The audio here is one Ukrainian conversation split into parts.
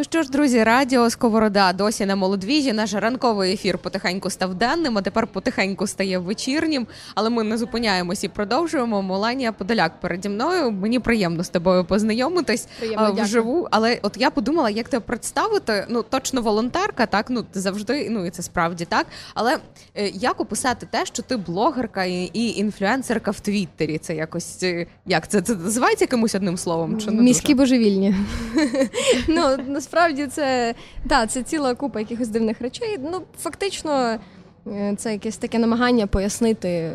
Ну що ж, друзі, радіо Сковорода досі на молодвіжі. Наш ранковий ефір потихеньку став денним, а тепер потихеньку стає вечірнім. Але ми не зупиняємось і продовжуємо. Моланія Подоляк переді мною. Мені приємно з тобою познайомитись Приємно, вживу. Але от я подумала, як тебе представити. Ну точно волонтерка, так ну завжди. Ну і це справді так. Але е, як описати те, що ти блогерка і, і інфлюенсерка в Твіттері? Це якось е, як це це називається якимось одним словом? Чи не Міські дуже? божевільні. Ну насправді це да, це ціла купа якихось дивних речей. Ну фактично, е, це якесь таке намагання пояснити,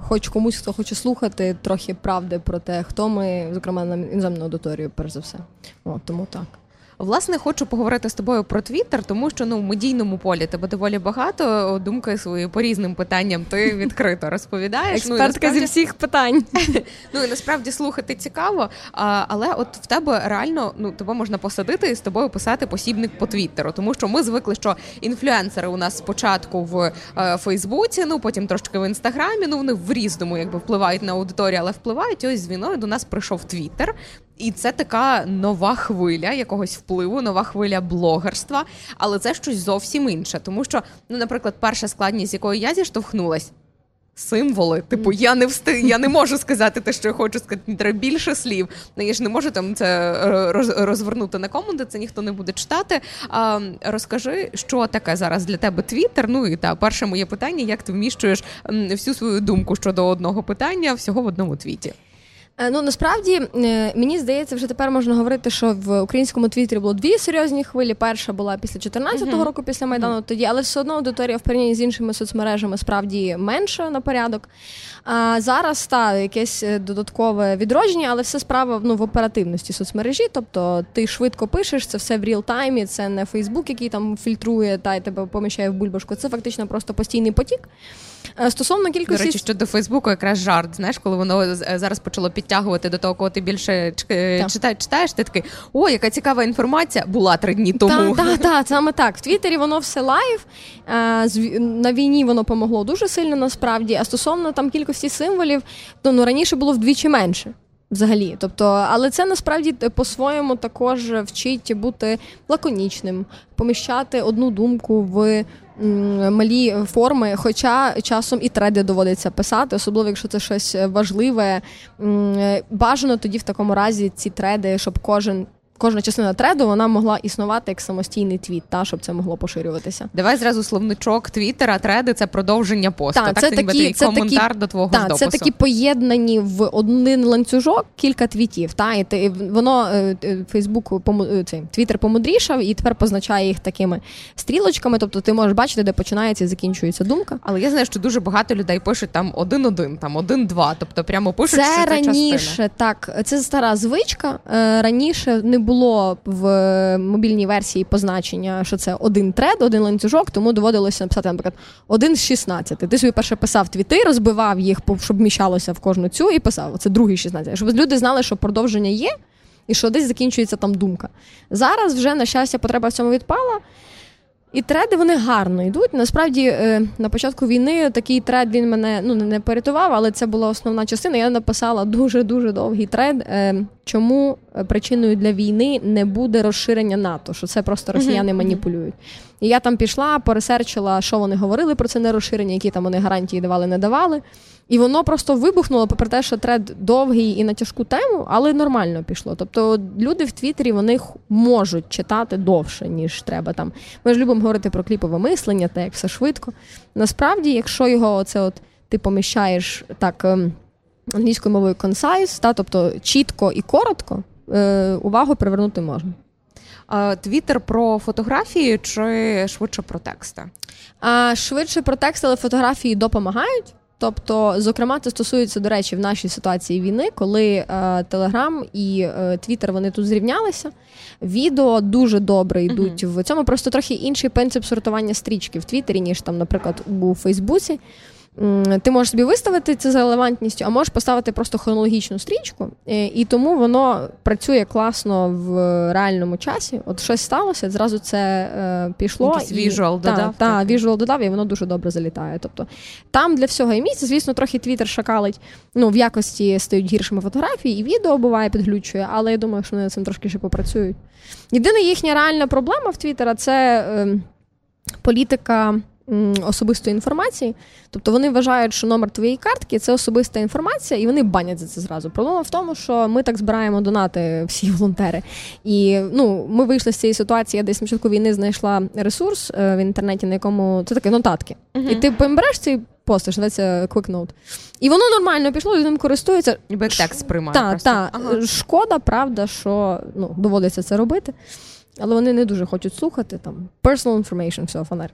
хоч комусь, хто хоче слухати, трохи правди про те, хто ми, зокрема на іноземну аудиторію, перш за все. О, тому так. Власне, хочу поговорити з тобою про Твіттер, тому що ну в медійному полі тебе доволі багато думки свої по різним питанням. Ти відкрито розповідаєш. ну, Експертка зі всіх питань. Ну і насправді слухати цікаво. А, але от в тебе реально ну тебе можна посадити і з тобою писати посібник по Твіттеру, тому що ми звикли, що інфлюенсери у нас спочатку в е, Фейсбуці, ну потім трошки в інстаграмі. Ну вони в різному якби впливають на аудиторію, але впливають. Ось з війною до нас прийшов Твіттер. І це така нова хвиля якогось впливу, нова хвиля блогерства, але це щось зовсім інше. Тому що, ну, наприклад, перша складність, з якою я зіштовхнулась, символи. Типу, я не встиг, я не можу сказати те, що я хочу сказати. Треба більше слів. Ну, я ж не можу там це е, роз- розвернути на коменти, це ніхто не буде читати. А, розкажи, що таке зараз для тебе Твіттер? Ну і та перше моє питання: як ти вміщуєш всю свою думку щодо одного питання всього в одному твіті? Е, Ну насправді е, мені здається, вже тепер можна говорити, що в українському твіттері було дві серйозні хвилі. Перша була після 14-го Мгм. року, після майдану. Тоді, але все одно аудиторія в порівнянні з іншими соцмережами справді менша на порядок. А зараз та якесь е, додаткове відродження, але все справа ну, в оперативності соцмережі. Тобто ти швидко пишеш, це все в real-time і, це не Фейсбук, який там фільтрує та й тебе поміщає в бульбашку. Це фактично просто постійний потік. Стосовно До кількості речі, щодо Фейсбуку, якраз жарт. Знаєш, коли воно зараз почало підтягувати до того, кого ти більше е, читаєш, читаєш, ти такий, о, яка цікава інформація була три дні тому. Так, так, саме так. В Твіттері воно все live. Е, На війні воно помогло дуже сильно насправді. А стосовно там кількості символів, то ну раніше було вдвічі менше. Взагалі, тобто, але це насправді по-своєму також вчить бути лаконічним, поміщати одну думку в малі форми, хоча часом і треди доводиться писати, особливо якщо це щось важливе. Е, Бажано тоді в такому разі ці треди, щоб кожен. Кожна частина треду вона могла існувати як самостійний твіт, та щоб це могло поширюватися. Давай зразу словничок Твіттера, треди це продовження посту. Так, Так, це це такі- такий це такі- коментар до твого Так, допису. це такі поєднані в один ланцюжок кілька твітів. Та і ти воно е, Фейсбук е, цей Твіттер помудрішав і тепер позначає їх такими стрілочками. Тобто ти можеш бачити, де починається і закінчується думка. Але я знаю, що дуже багато людей пишуть там один-один, там один-два. Тобто прямо пишуть, Це що це раніше частина. так. Це стара звичка. Е, Раніше не було в е, мобільній версії позначення, що це один тред, один ланцюжок, тому доводилося написати, наприклад, один з 16. Ти собі перше писав твіти, розбивав їх, щоб вміщалося в кожну цю, і писав. Це другий 16. Щоб люди знали, що продовження є. І що десь закінчується там думка. Зараз вже, на щастя, потреба в цьому відпала. І треди вони гарно йдуть. Насправді, е, на початку війни такий тред він мене ну не порятував, але це була основна частина. Я написала дуже дуже довгий тред. Чому е, причиною для війни не буде розширення НАТО? Що це просто росіяни Мгм, маніпулюють? І я там пішла, поресерчила, що вони говорили про це не розширення, які там вони гарантії давали, не давали. І воно просто вибухнуло, попри те, що тред довгий і на тяжку тему, але нормально пішло. Тобто люди в Твіттері вони можуть читати довше, ніж треба там. Ми ж любимо говорити про кліпове мислення, та як все швидко. Насправді, якщо його оце от ти поміщаєш так ем, англійською мовою concise, та, тобто чітко і коротко, е, увагу привернути можна. Твіттер про фотографії чи швидше про тексти? А швидше про текст, але фотографії допомагають. Тобто, зокрема, це стосується, до речі, в нашій ситуації війни, коли Телеграм і Твіттер вони тут зрівнялися. Відео дуже добре йдуть в цьому. Просто трохи інший принцип сортування стрічки в Твіттері, ніж там, наприклад, у Фейсбуці. Ти можеш собі виставити це за релевантністю, а можеш поставити просто хронологічну стрічку, е, і тому воно працює класно в реальному часі. От щось сталося, зразу це е, пішло. Якийсь visual додав. Так, visual додав, і воно дуже добре залітає. Тобто там для всього є місце, звісно, трохи твіттер шакалить. Ну, в якості стають гіршими фотографії, і відео буває підглючує, але я думаю, що вони цим трошки ще попрацюють. Єдина їхня реальна проблема в Твіттера це е, політика особистої інформації. Тобто вони вважають, що номер твоєї картки це особиста інформація, і вони банять за це зразу. Проблема в тому, що ми так збираємо донати всі волонтери. І ну, ми вийшли з цієї ситуації. Я десь на початку війни знайшла ресурс е, в інтернеті, на якому це таке нотатки. Uh-huh. І ти береш цей пост, що називається QuickNote. І воно нормально пішло, і ним користується. Ніби текст сприймає. Так, так. Ага. Шкода, правда, що ну, доводиться це робити. Але вони не дуже хочуть слухати там personal information, все, фонар.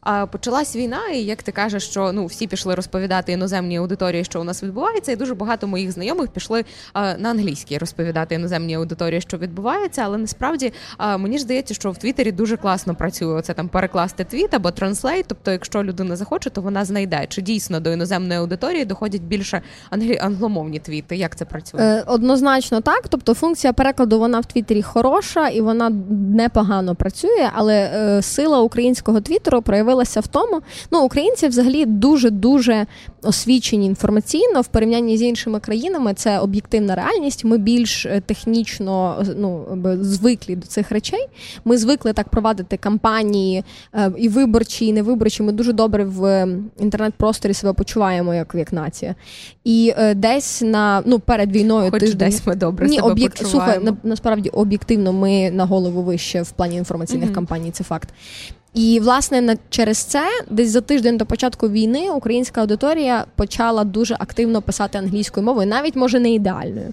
А почалась війна, і як ти кажеш, що ну всі пішли розповідати іноземній аудиторії, що у нас відбувається, і дуже багато моїх знайомих пішли а, на англійській розповідати іноземній аудиторії, що відбувається. Але насправді а, мені ж здається, що в Твіттері дуже класно працює оце там перекласти твіт або translate. Тобто, якщо людина захоче, то вона знайде чи дійсно до іноземної аудиторії доходять більше англі... англомовні твіти. Як це працює? Е, Однозначно так. Тобто функція перекладу вона в Твіттері хороша і вона непогано працює, але е, сила українського твіттеру проявилася в тому, ну українці взагалі дуже дуже освічені інформаційно в порівнянні з іншими країнами. Це об'єктивна реальність. Ми більш е, технічно ну звиклі до цих речей. Ми звикли так провадити кампанії е, і виборчі, і невиборчі. Ми дуже добре в інтернет-просторі себе почуваємо як як нація. І е, десь на ну перед війною Хоч тиждень... десь ми добре Ні, себе об'єк... почуваємо. Слухай, на, насправді об'єктивно ми на голову вище в плані інформаційних mm-hmm. кампаній. Це факт. І власне на через це, десь за тиждень до початку війни, українська аудиторія почала дуже активно писати англійською мовою, навіть може не ідеальною.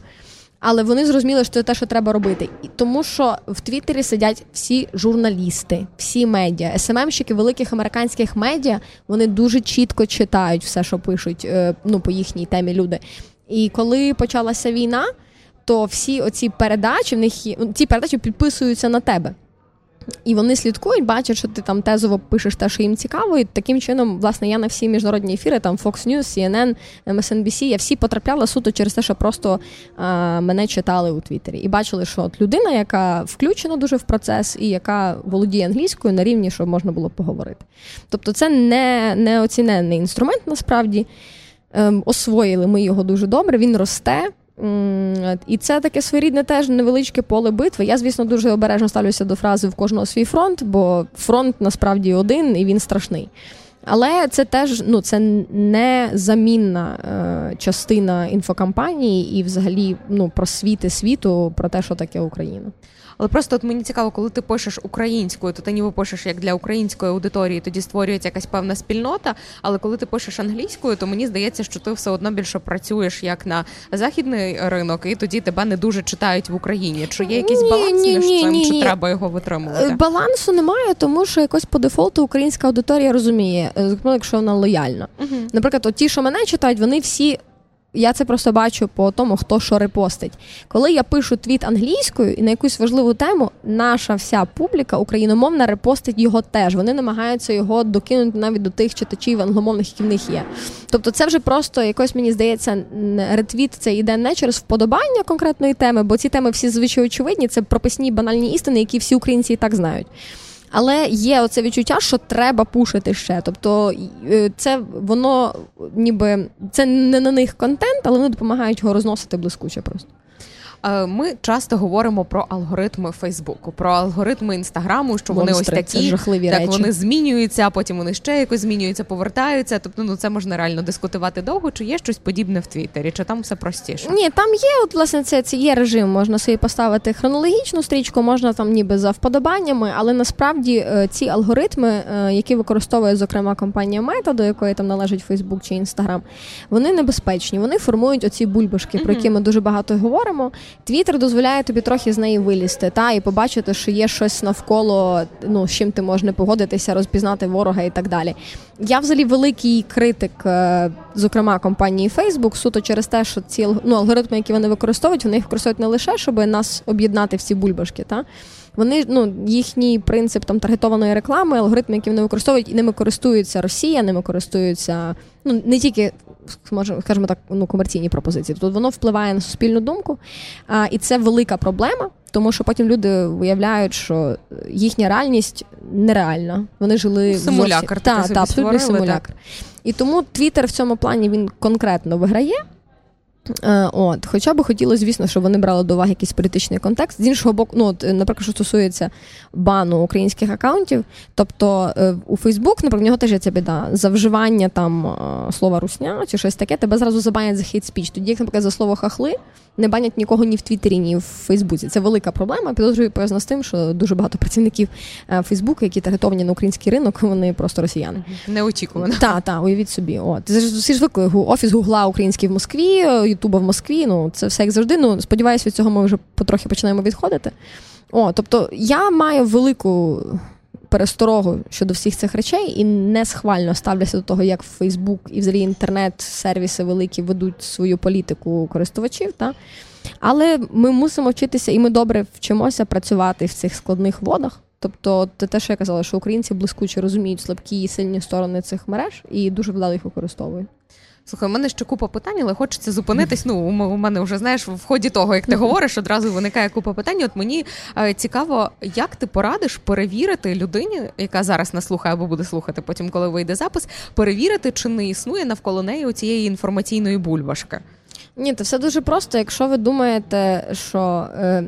Але вони зрозуміли, що це те, що треба робити, і тому що в Твіттері сидять всі журналісти, всі медіа, СММщики великих американських медіа. Вони дуже чітко читають все, що пишуть е, ну по їхній темі люди. І коли почалася війна, то всі оці передачі в них є, ці передачі підписуються на тебе. І вони слідкують, бачать, що ти там тезово пишеш те, що їм цікаво. І таким чином, власне, я на всі міжнародні ефіри, там Fox News, CNN, MSNBC, я всі потрапляла суто через те, що просто а, мене читали у Твіттері. І бачили, що от людина, яка включена дуже в процес, і яка володіє англійською на рівні, щоб можна було поговорити. Тобто, це не неоціненний інструмент насправді. Ем, освоїли ми його дуже добре, він росте. І це таке своєрідне теж невеличке поле битви. Я, звісно, дуже обережно ставлюся до фрази в кожного свій фронт, бо фронт насправді один і він страшний. Але це теж ну, це незамінна е, частина інфокампанії і, взагалі, ну, просвіти світу про те, що таке Україна. Але просто от мені цікаво, коли ти пишеш українською, то ти ніби пишеш як для української аудиторії, тоді створюється якась певна спільнота. Але коли ти пишеш англійською, то мені здається, що ти все одно більше працюєш як на західний ринок, і тоді тебе не дуже читають в Україні. Чи є якийсь баланс ні, між ні, цим, ні, чи треба його витримувати? Е, балансу немає, тому що якось по дефолту українська аудиторія розуміє, е, якщо вона лояльна. uh Наприклад, от ті, що мене читають, вони всі я це просто бачу по тому, хто що репостить. Коли я пишу твіт англійською і на якусь важливу тему, наша вся публіка україномовна репостить його теж. Вони намагаються його докинути навіть до тих читачів англомовних, які в них є. Тобто, це вже просто якось мені здається, ретвіт це йде не через вподобання конкретної теми, бо ці теми всі звичайно очевидні. Це прописні банальні істини, які всі українці і так знають. Але є оце відчуття, що треба пушити ще. Тобто е, це воно ніби це не на них контент, але вони допомагають його розносити блискуче просто. Е, ми часто говоримо про алгоритми Фейсбуку, про алгоритми інстаграму, що вони Монстри, ось такі це жахливі так речі. вони змінюються, а потім вони ще якось змінюються, повертаються. Тобто, ну це можна реально дискутувати довго. Чи є щось подібне в Твіттері, чи там все простіше? Ні, там є от власне це, це є режим. Можна собі поставити хронологічну стрічку, можна там ніби за вподобаннями, але насправді е, ці алгоритми, е, які використовує зокрема компанія Meta, до якої там належить Фейсбук чи Інстаграм, вони небезпечні. Вони формують оці бульбашки, про які ми дуже багато говоримо. Твіттер дозволяє тобі трохи з неї вилізти, та і побачити, що є щось навколо, ну з чим ти можеш не погодитися, розпізнати ворога і так далі. Я взагалі великий критик, е, зокрема компанії Facebook, суто через те, що ці ну, алгоритми, які вони використовують, вони їх використовують не лише, щоб нас об'єднати всі бульбашки, та Вони ну їхній принцип там таргетованої реклами, алгоритми, які вони використовують, і ними користуються Росія, ними користуються ну не тільки скажімо так, ну комерційні пропозиції. Тут воно впливає на суспільну думку, а, і це велика проблема. Тому що потім люди виявляють, що їхня реальність нереальна. Вони жили симулякр. в та, та, абсолютно симулякр. І тому Твіттер в цьому плані він конкретно виграє. Е, от, Хоча б хотілося, звісно, щоб вони брали до уваги якийсь політичний контекст. З іншого боку, ну, от, наприклад, що стосується бану українських акаунтів, тобто е, у Фейсбук, наприклад, в нього теж є ця біда. За вживання там е, слова русня чи щось таке, тебе зразу забанять за хейт спіч. Тоді, як, наприклад, за слово хахли не банять нікого ні в Твіттері, ні в Фейсбуці. Це велика проблема. Підозрюю пов'язана з тим, що дуже багато працівників Фейсбуку, які таргетовані на український ринок, вони просто росіяни. Неочікувано. Так, так, уявіть собі. От всі ж звикли офіс Гугла український в Москві, Ютуба в Москві. Ну це все як завжди. Ну сподіваюся, від цього ми вже потрохи починаємо відходити. О, тобто я маю велику пересторогу щодо всіх цих речей і не схвально ставляся до того, як Фейсбук і взагалі інтернет-сервіси великі ведуть свою політику користувачів. Та? Але ми мусимо вчитися, і ми добре вчимося працювати в цих складних водах. Тобто, це те, що я казала, що українці блискуче розуміють слабкі і сильні сторони цих мереж і дуже вдало їх використовують. Слухай, у мене ще купа питань, але хочеться зупинитись. Ну, у мене вже знаєш, в ході того, як ти говориш, одразу виникає купа питань. От мені е, цікаво, як ти порадиш перевірити людині, яка зараз нас слухає або буде слухати, потім, коли вийде запис, перевірити, чи не існує навколо неї цієї інформаційної бульбашки. Ні, це все дуже просто. Якщо ви думаєте, що е,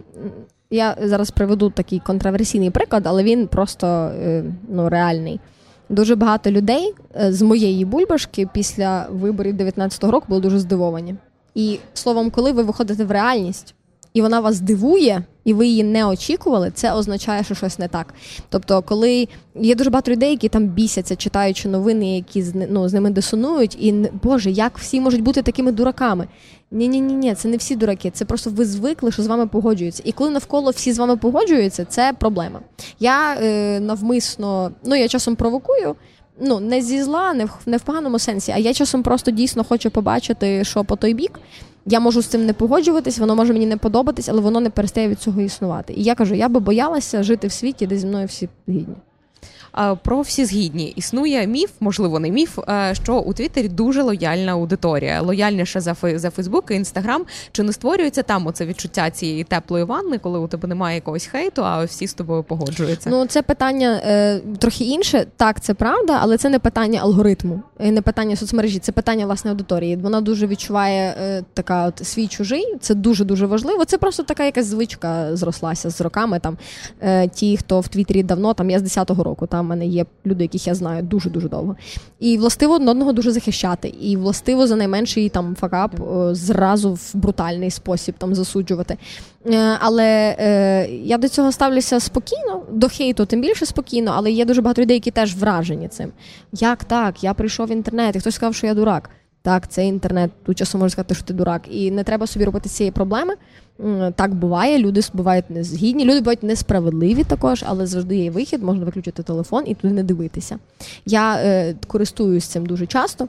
я зараз приведу такий контроверсійний приклад, але він просто е, ну, реальний. Дуже багато людей е, з моєї бульбашки після виборів 19-го року були дуже здивовані. І словом, коли ви виходите в реальність і вона вас дивує, і ви її не очікували, це означає, що щось не так. Тобто, коли є дуже багато людей, які там бісяться, читаючи новини, які ну, з ними дисонують, і Боже, як всі можуть бути такими дураками? Ні, ні, ні, ні, це не всі дураки. Це просто ви звикли, що з вами погоджуються. І коли навколо всі з вами погоджуються, це проблема. Я е, навмисно, ну я часом провокую. Ну, не зі зла, не в не в поганому сенсі, а я часом просто дійсно хочу побачити, що по той бік. Я можу з цим не погоджуватись, воно може мені не подобатись, але воно не перестає від цього існувати. І я кажу, я би боялася жити в світі, де зі мною всі гідні про всі згідні. Існує міф, можливо, не міф, е, що у Твіттері дуже лояльна аудиторія, лояльніше за за Фейсбук і Інстаграм. Чи не створюється там оце відчуття цієї теплої ванни, коли у тебе немає якогось хейту, а всі з тобою погоджуються? Ну це питання е, трохи інше. Так, це правда, але це не питання алгоритму, не питання соцмережі, це питання власне аудиторії. Вона дуже відчуває е, така от свій чужий. Це дуже дуже важливо. Це просто така якась звичка зрослася з роками. Там е, ті, хто в Твіттері давно, там я з 10-го року там в мене є люди, яких я знаю дуже дуже довго. І властиво одного дуже захищати. І властиво за найменший там факап зразу в брутальний спосіб там засуджувати. Е, але е, я до цього ставлюся спокійно, до хейту, тим більше спокійно, але є дуже багато людей, які теж вражені цим. Як так? Я прийшов в інтернет, і хтось сказав, що я дурак. Так, це інтернет. Тут часом можна сказати, що ти дурак. І не треба собі робити цієї проблеми. Так буває, люди бувають незгідні, люди бувають несправедливі також, але завжди є вихід, можна виключити телефон і туди не дивитися. Я е, користуюсь цим дуже часто.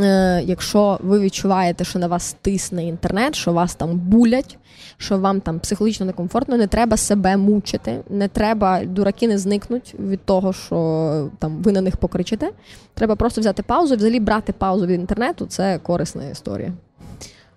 Е, Якщо ви відчуваєте, що на вас тисне інтернет, що вас там булять, що вам там психологічно некомфортно, не треба себе мучити, не треба, дураки не зникнуть від того, що там ви на них покричите. Треба просто взяти паузу, взагалі брати паузу від інтернету це корисна історія.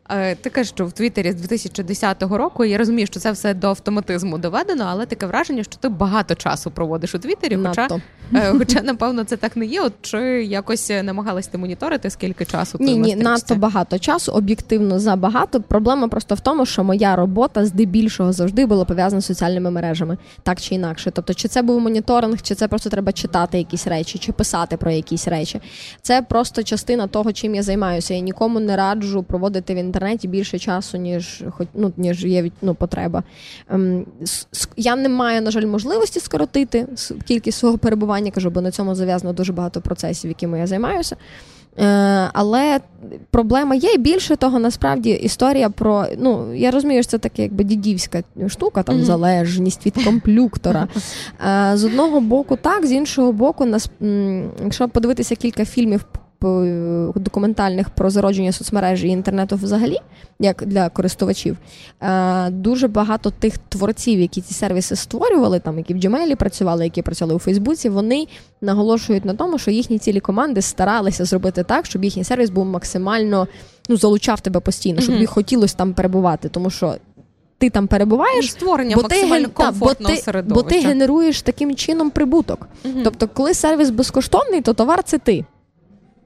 Е, ти кажеш, що в Твіттері з 2010 року я розумію, що це все до автоматизму доведено, але таке враження, що ти багато часу проводиш у Твіттері. Хоча, е, хоча, напевно, це так не є. От чи якось намагалась ти моніторити, скільки часу ні, ні, надто багато часу, об'єктивно забагато. Проблема просто в тому, що моя робота здебільшого завжди була пов'язана з соціальними мережами, так чи інакше. Тобто, чи це був моніторинг, чи це просто треба читати якісь речі, чи писати про якісь речі. Це просто частина того, чим я займаюся. Я нікому не раджу проводити він інтернеті більше часу, ніж хоч ну, ніж є ну, потреба. Ем, я не маю, на жаль, можливості скоротити кількість свого перебування, кажу, бо на цьому зав'язано дуже багато процесів, якими я займаюся. Е, але проблема є і більше того, насправді історія про ну я розумію, що це таке, якби дідівська штука, там mm-hmm. залежність від комплюктора. Е, з одного боку, так, з іншого боку, нас якщо подивитися кілька фільмів документальних про зародження соцмережі і інтернету взагалі, як для користувачів, е, дуже багато тих творців, які ці сервіси створювали, там які в Gmail працювали, які працювали у Фейсбуці, вони наголошують на тому, що їхні цілі команди старалися зробити так, щоб їхній сервіс був максимально ну залучав тебе постійно, щоб тобі mm-hmm. хотілося там перебувати, тому що. Ти там перебуваєш створення бо максимально ти, комфортного бо ти, середовища. Бо ти генеруєш таким чином прибуток. uh Тобто, коли сервіс безкоштовний, то товар це ти.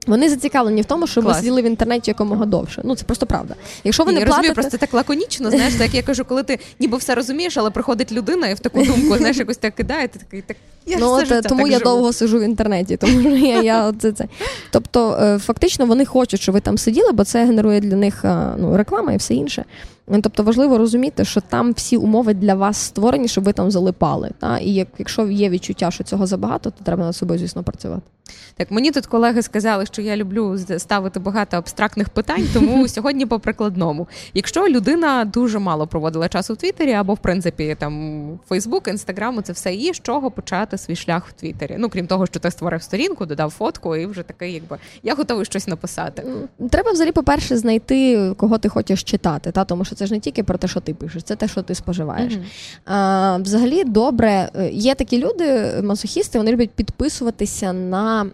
Вони зацікавлені в тому, щоб ви сиділи в інтернеті якомога довше. Ну це просто правда. Якщо ви не я платите... розумію, просто так лаконічно, знаєш, так як я кажу, коли ти ніби все розумієш, але приходить людина і в таку думку знаєш, якось так кидає, ти такий так. Я ну, от, тому так я живу. довго сижу в інтернеті, тому що я я це, це. Тобто, е, фактично, вони хочуть, щоб ви там сиділи, бо це генерує для них е, ну, реклама і все інше. Тобто важливо розуміти, що там всі умови для вас створені, щоб ви там залипали. Та? І як, якщо є відчуття, що цього забагато, то треба над собою, звісно, працювати. Так, мені тут колеги сказали, що я люблю ставити багато абстрактних питань, тому сьогодні по прикладному. Якщо людина дуже мало проводила часу в Твіттері, або в принципі там Фейсбук, Інстаграму, це все і з чого почати свій шлях в Твіттері. Ну крім того, що ти створив сторінку, додав фотку, і вже такий, якби я готовий щось написати. Треба взагалі, по-перше, знайти кого ти хочеш читати, та тому що це ж не тільки про те, що ти пишеш, це те, що ти споживаєш. Mm-hmm. А, Взагалі, добре, е, є такі люди, масохісти, вони люблять підписуватися на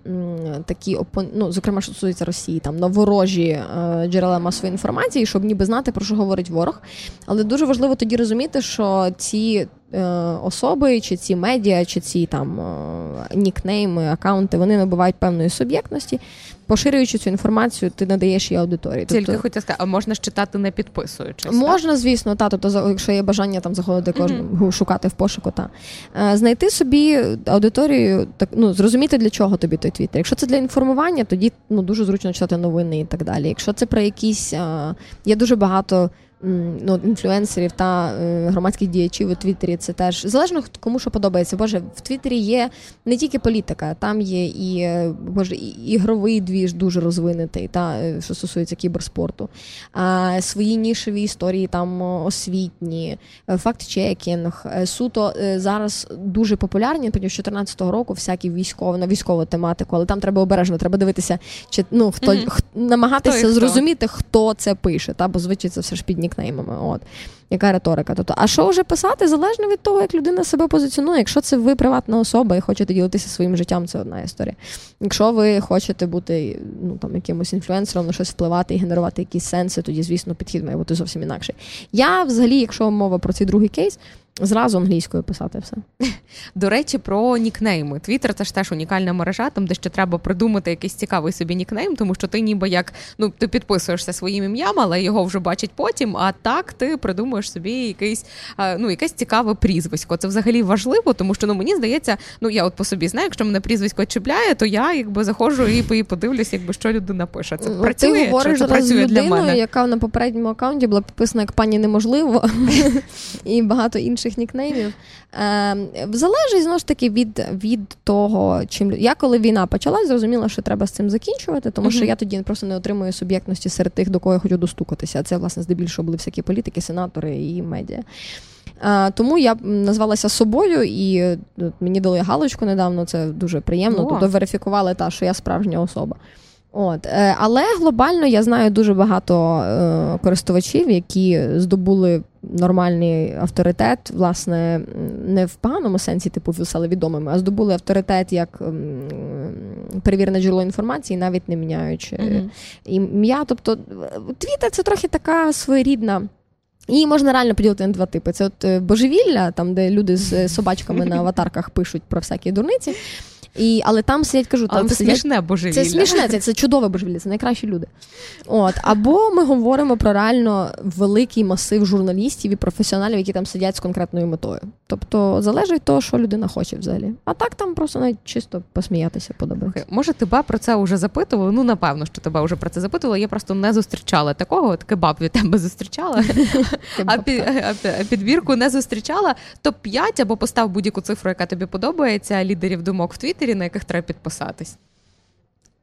такі ну, зокрема, що стосується Росії, там на ворожі е, джерела масової інформації, щоб ніби знати про що говорить ворог. Але дуже важливо тоді розуміти, що ці особи, чи ці медіа, чи ці там е, нікнейми, акаунти, вони набувають певної суб'єктності. Поширюючи цю інформацію, ти надаєш її аудиторії. Тільки тобто, хотів сказати, а можна ж читати не підписуючись? Можна, так? звісно, та тобто, якщо є бажання там заходити mm-hmm. шукати в пошуку, та е, знайти собі аудиторію, так ну зрозуміти для чого тобі той твіттер. Якщо це для інформування, тоді ну дуже зручно читати новини і так далі. Якщо це про якісь є дуже багато ну, інфлюенсерів та е, громадських діячів у Твіттері це теж залежно кому що подобається. Боже, в Твіттері є не тільки політика, там є і е, боже, і ігровий двіж дуже розвинутий, та е, що стосується кіберспорту, а свої нішеві історії там освітні, факт-чекінг. Суто зараз дуже популярні, тоді з 2014 року всякі військові на військову тематику, але там треба обережно, треба дивитися, чи ну хто mm-hmm. х, намагатися хто зрозуміти, хто це пише, та бо звичайно це все ж під нікнеймами. От. Яка риторика? Тобто, а що вже писати, залежно від того, як людина себе позиціонує. Якщо це ви приватна особа і хочете ділитися своїм життям, це одна історія. Якщо ви хочете бути ну, там, якимось інфлюенсером, на щось впливати і генерувати якісь сенси, тоді, звісно, підхід має бути зовсім інакший. Я взагалі, якщо мова про цей другий кейс, Зразу англійською писати все. До речі, про нікнейми. Твіттер це ж теж унікальна мережа, там де ще треба придумати якийсь цікавий собі нікнейм, тому що ти ніби як ну ти підписуєшся своїм ім'ям, але його вже бачать потім. А так ти придумуєш собі якийсь ну якесь цікаве прізвисько. Це взагалі важливо, тому що ну мені здається, ну я от по собі знаю, якщо мене прізвисько чіпляє, то я якби заходжу і подивлюсь, якби що людина пише. Це працює ти говориш чи це працює людиною, для мене? яка на попередньому аккаунті була підписана як пані неможливо і багато інших інших нікнеймів. Е, Залежить знову ж таки від від того, чим я коли війна почалась, зрозуміла, що треба з цим закінчувати, тому uh-huh. що я тоді просто не отримую суб'єктності серед тих, до кого я хочу достукатися. А це, власне, здебільшого були всякі політики, сенатори і медіа. А, Тому я назвалася собою, і мені дали галочку недавно. Це дуже приємно. Wow. Тобто верифікували та, що я справжня особа. От, е, Але глобально я знаю дуже багато е, користувачів, які здобули нормальний авторитет, власне, не в поганому сенсі, типу стали відомими, а здобули авторитет як перевірене джерело інформації, навіть не міняючи mm-hmm. ім'я. Тобто, Твіттер – це трохи така своєрідна. Її можна реально поділити на два типи. Це от е, божевілля, там де люди з собачками на аватарках пишуть про всякі дурниці. І, Але там сидять, кажу, там але це сидять... смішне божевілля. Це смішне, це це чудове божевілля, це найкращі люди. От. Або ми говоримо про реально великий масив журналістів і професіоналів, які там сидять з конкретною метою. Тобто залежить того, що людина хоче взагалі. А так там просто навіть чисто посміятися подобається. Може, тебе про це вже запитували? Ну, напевно, що тебе вже про це запитували. Я просто не зустрічала такого. Таке баб від тебе зустрічала, а підбірку не зустрічала. Топ 5 або постав будь-яку цифру, яка тобі подобається, лідерів думок в Твіттері, на яких треба підписатись.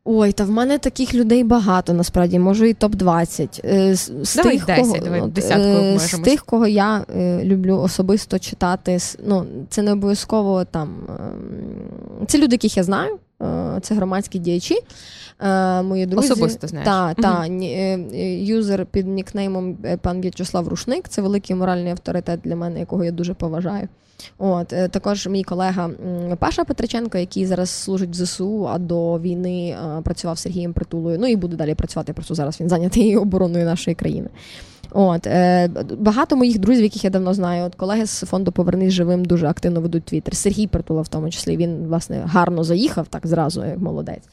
Ой, та в мене таких людей багато насправді, може і топ-20. Е, з давай тих, 10, кого, давай десятку З тих, кого я е, люблю особисто читати, ну, це не обов'язково там. Е, це люди, яких я знаю. Це громадські діячі. Мої друзі. Особисто знаєш. Та, та, юзер під нікнеймом пан В'ячеслав Рушник. Це великий моральний авторитет для мене, якого я дуже поважаю. От е, також мій колега Паша Петриченко, який зараз служить в ЗСУ, а до війни е, працював Сергієм Притулою. Ну і буде далі працювати. Просто зараз він зайнятий обороною нашої країни. От е, багато моїх друзів, яких я давно знаю, от колеги з фонду Повернись живим дуже активно ведуть твіттер. Сергій Притула, в тому числі, він власне гарно заїхав так зразу, як молодець.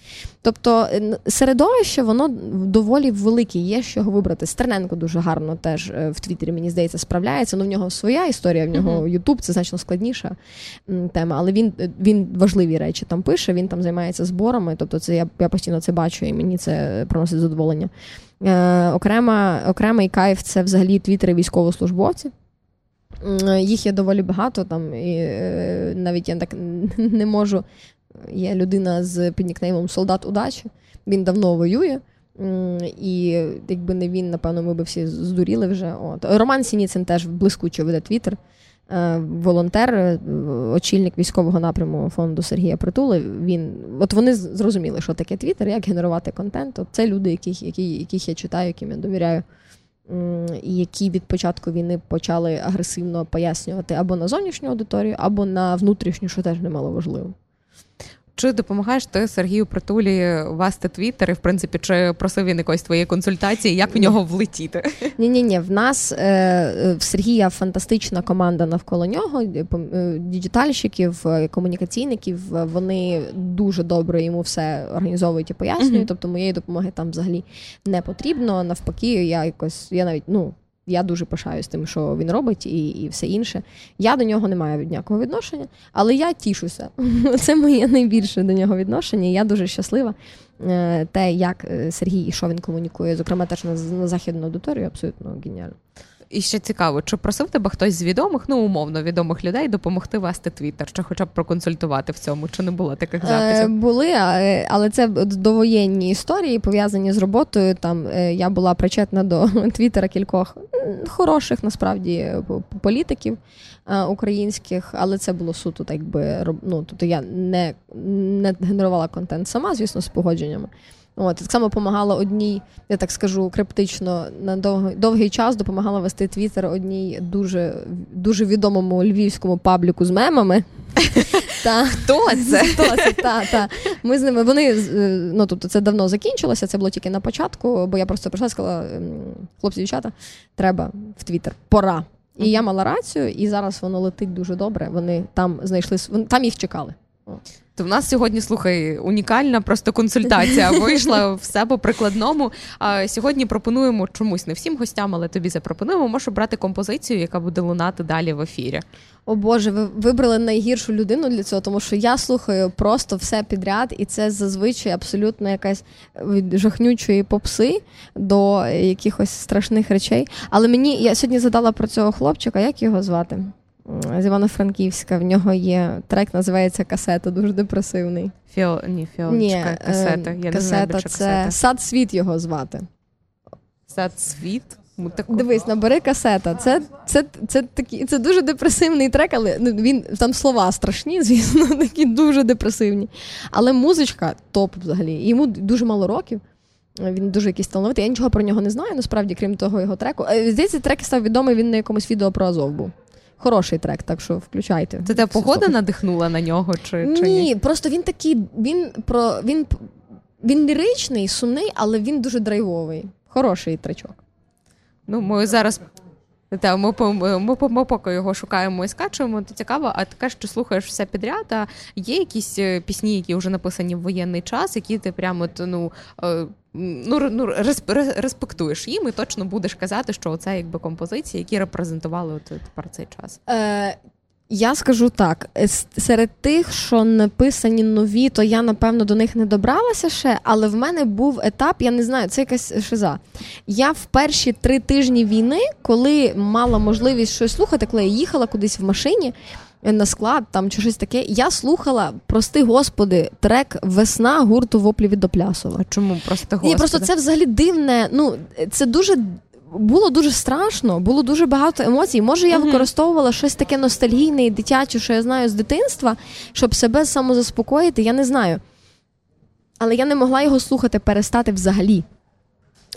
Тобто середовище воно доволі велике, є з чого вибрати. Стерненко дуже гарно теж в Твіттері, мені здається, справляється. Ну в нього своя історія, в нього Ютуб, це значно складніша тема, але він він важливі речі там пише. Він там займається зборами. Тобто, це я я постійно це бачу, і мені це приносить задоволення. Е, окрема, Окремий кайф це взагалі твіттери військовослужбовців. Їх є доволі багато там, і е, навіть я так не можу. Є людина з піднікнеймом Солдат удачі. Він давно воює. І якби не він, напевно, ми б всі здуріли вже. От. Роман Сініцин теж блискуче веде твіттер. Е, волонтер, е, очільник військового напряму фонду Сергія Притули. Він от вони зрозуміли, що таке Твіттер, як генерувати контент. От Це люди, яких, які, яких я читаю, яким я довіряю, і які від початку війни почали агресивно пояснювати або на зовнішню аудиторію, або на внутрішню, що теж немало важливо. Чи допомагаєш ти Сергію Притулі вести твіттер і в принципі чи просив він якоїсь твоєї консультації, як в нього влетіти? Ні, ні, ні. В нас е, в Сергія фантастична команда навколо нього. Е, діджитальщиків, е, комунікаційників. Вони дуже добре йому все організовують і пояснюють. Тобто моєї допомоги там взагалі не потрібно. Навпаки, я якось я навіть ну я дуже пишаюсь тим, що він робить, і і все інше. Я до нього не маю ніякого відношення, але я тішуся. Це моє найбільше до нього відношення. Я дуже щаслива. Е, те, як е, Сергій і що він комунікує, зокрема, теж на, західну аудиторію, абсолютно геніально. І ще цікаво, чи просив тебе хтось з відомих, ну умовно відомих людей допомогти вести твіттер, чи хоча б проконсультувати в цьому, чи не було таких записів? Е, Були, але це довоєнні історії пов'язані з роботою. Там е, я була причетна до твіттера кількох хороших насправді політиків е, українських, але це було суто, так би ну, тобто я не, не генерувала контент сама, звісно, з погодженнями. От, Так само допомагала одній, я так скажу криптично, на довгий довгий час допомагала вести твіттер одній дуже дуже відомому львівському пабліку з мемами. Хто це? Хто це? Та, та. Ми з ними вони ну тобто це давно закінчилося, це було тільки на початку, бо я просто прийшла і сказала: хлопці, дівчата, треба в твіттер, пора. І я мала рацію, і зараз воно летить дуже добре. Вони там знайшли там їх чекали. То в нас сьогодні слухай унікальна просто консультація вийшла все по прикладному. А сьогодні пропонуємо чомусь не всім гостям, але тобі запропонуємо. Можеш обрати композицію, яка буде лунати далі в ефірі. О Боже, ви вибрали найгіршу людину для цього, тому що я слухаю просто все підряд, і це зазвичай абсолютно якась від жахнючої попси до якихось страшних речей. Але мені я сьогодні задала про цього хлопчика, як його звати? З Івано-Франківська. В нього є трек, називається Касета, дуже депресивний. Фіо... Ні, фіолочка, касета. Я касета, не знаю, це касета. Сад світ його звати. Сад світ? Таку... Дивись, набери касета. Це це, це, такі, це дуже депресивний трек, але ну, він там слова страшні, звісно, такі дуже депресивні. Але музичка топ взагалі. Йому дуже мало років. Він дуже якийсь талановитий. Я нічого про нього не знаю, насправді, крім того, його треку. Е, здається, трек став відомий, він на якомусь відео про Азов був. Хороший трек, так що включайте. Це тебе погода надихнула на нього? Чи, чи ні? Ні, просто він такий, він про він він ліричний, сумний, але він дуже драйвовий. Хороший тречок. Ну, ми зараз та, ми ми, ми, ми поки його шукаємо і скачуємо, Це цікаво, а таке, що слухаєш все підряд, а є якісь е, пісні, які вже написані в воєнний час, які ти прямо ну, е, ну, ну респектуєш їм, і точно будеш казати, що це якби композиції, які репрезентували от, тепер цей час. Е, я скажу так: е, серед тих, що написані нові, то я напевно до них не добралася ще, але в мене був етап, я не знаю, це якась шиза. Я в перші три тижні війни, коли мала можливість щось слухати, коли я їхала кудись в машині. Е, на склад там чи щось таке. Я слухала, прости господи, трек Весна гурту воплі від Доплясова. А Чому прости господи? Ні, просто це взагалі дивне. Ну це дуже було дуже страшно, було дуже багато емоцій. Може, я використовувала щось таке ностальгійне і дитяче, що я знаю з дитинства, щоб себе самозаспокоїти. Я не знаю. але я не могла його слухати, перестати взагалі.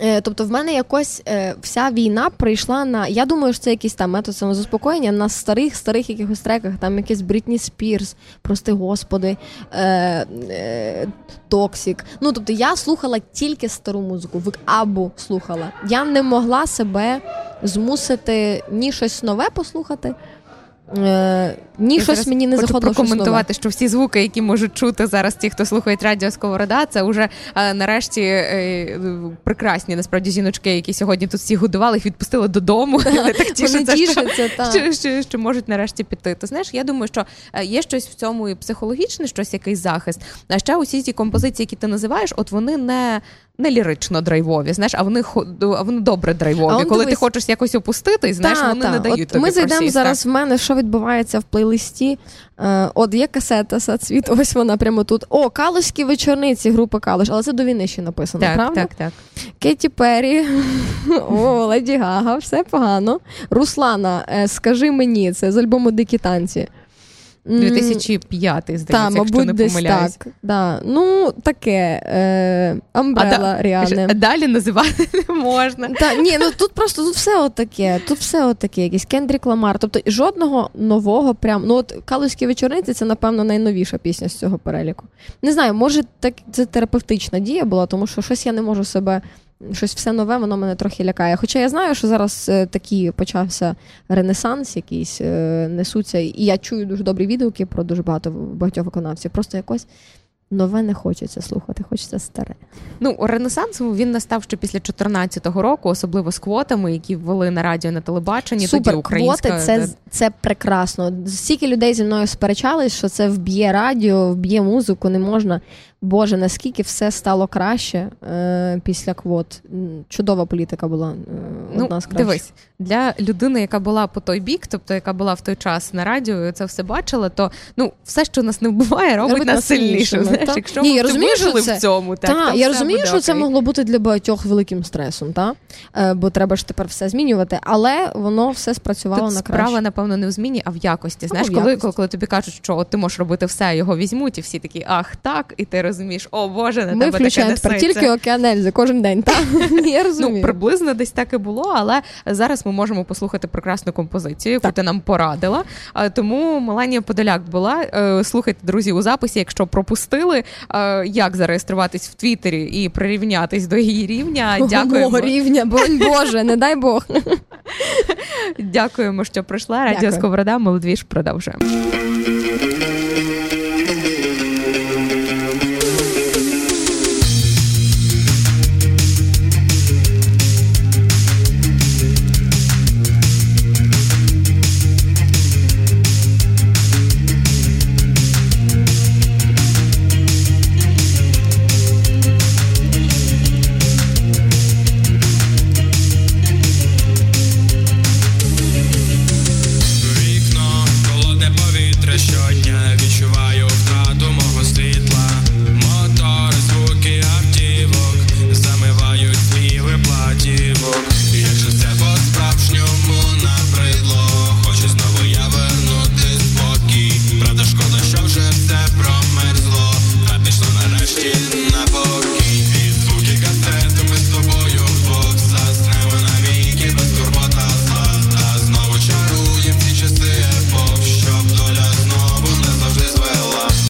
Е, тобто, в мене якось е, вся війна прийшла на. Я думаю, що це якийсь там метод самозаспокоєння на старих старих якихось треках, там якийсь Брітні Спірс, прости господи, е, Токсік. Ну тобто я слухала тільки стару музику, в Абу слухала. Я не могла себе змусити ні щось нове послухати. Е, Ні, щось мені не хочу прокоментувати, що всі звуки, які можуть чути зараз, ті, хто слухають радіо Сковорода, це вже е, нарешті е, прекрасні насправді жіночки, які сьогодні тут всі годували, їх відпустили додому. Вони так тішаться, що, що, що можуть нарешті піти. То знаєш, я думаю, що е, є щось в цьому і психологічне, щось якийсь захист. А ще усі ці композиції, які ти називаєш, от вони не не лірично драйвові, знаєш, а вони а вони добре драйвові. Коли дивись... ти хочеш якось опустити, знаєш, та, вони та. не дають От тобі Ми зайдемо зараз в мене, що відбувається в плейлисті. Е, От є касета сад світ, ось вона прямо тут. О, Калуські вечорниці, група Калуш, але це до війни ще написано, так, правда? Так, так. Кеті Перрі, о, Леді Гага, все погано. Руслана, е, скажи мені, це з альбому Дикі танці. 2005, здається, Та, якщо не десь помиляюсь. Так, да. Ну, таке е, Амбрела Ріани. Далі називати не можна. Та, ні, ну Тут просто тут все отаке, тут все отаке, якийсь Кендрік Ламар. Тобто жодного нового прям. Ну от Калузькі вечорниці це, напевно, найновіша пісня з цього переліку. Не знаю, може так це терапевтична дія була, тому що щось я не можу себе щось все нове, воно мене трохи лякає. Хоча я знаю, що зараз е, такий почався ренесанс, якийсь е, несуться, і я чую дуже добрі відгуки про дуже багато багатьох виконавців. Просто якось. Нове не хочеться слухати, хочеться старе. Ну, Ренесанс він настав ще після 2014 року, особливо з квотами, які ввели на радіо на телебаченні. Супер, тоді українська... квоти це це прекрасно. Стільки людей зі мною сперечались, що це вб'є радіо, вб'є музику, не можна. Боже, наскільки все стало краще е, після квот. Чудова політика була е, ну, одна з кращих. Дивись, для людини, яка була по той бік, тобто яка була в той час на радіо, і це все бачила, то ну все, що нас не вбиває, робить, нас сильніше. Знаєш, якщо Ні, ми я розумію, що це... в цьому, так, та, я розумію, що окей. це могло бути для багатьох великим стресом, та? Е, бо треба ж тепер все змінювати, але воно все спрацювало Тут на краще. Справа, напевно, не в зміні, а в якості. Знаєш, коли, коли коли тобі кажуть, що от ти можеш робити все, його візьмуть, і всі такі, ах, так, і ти розумієш, о Боже, на Ми тебе таке океан Ельзи кожен день. Та? Я розумію. Ну, приблизно десь так і було, але зараз ми можемо послухати прекрасну композицію, яку так. ти нам порадила. Тому Меланія Подоляк була. Е, слухайте, друзі, у записі, якщо пропустили, е, як зареєструватись в Твіттері і прирівнятись до її рівня. Дякуємо. Мого рівня, Боже, не дай Бог. Дякуємо, що прийшла. Радіо Сковорода, Молодвіж продовжуємо.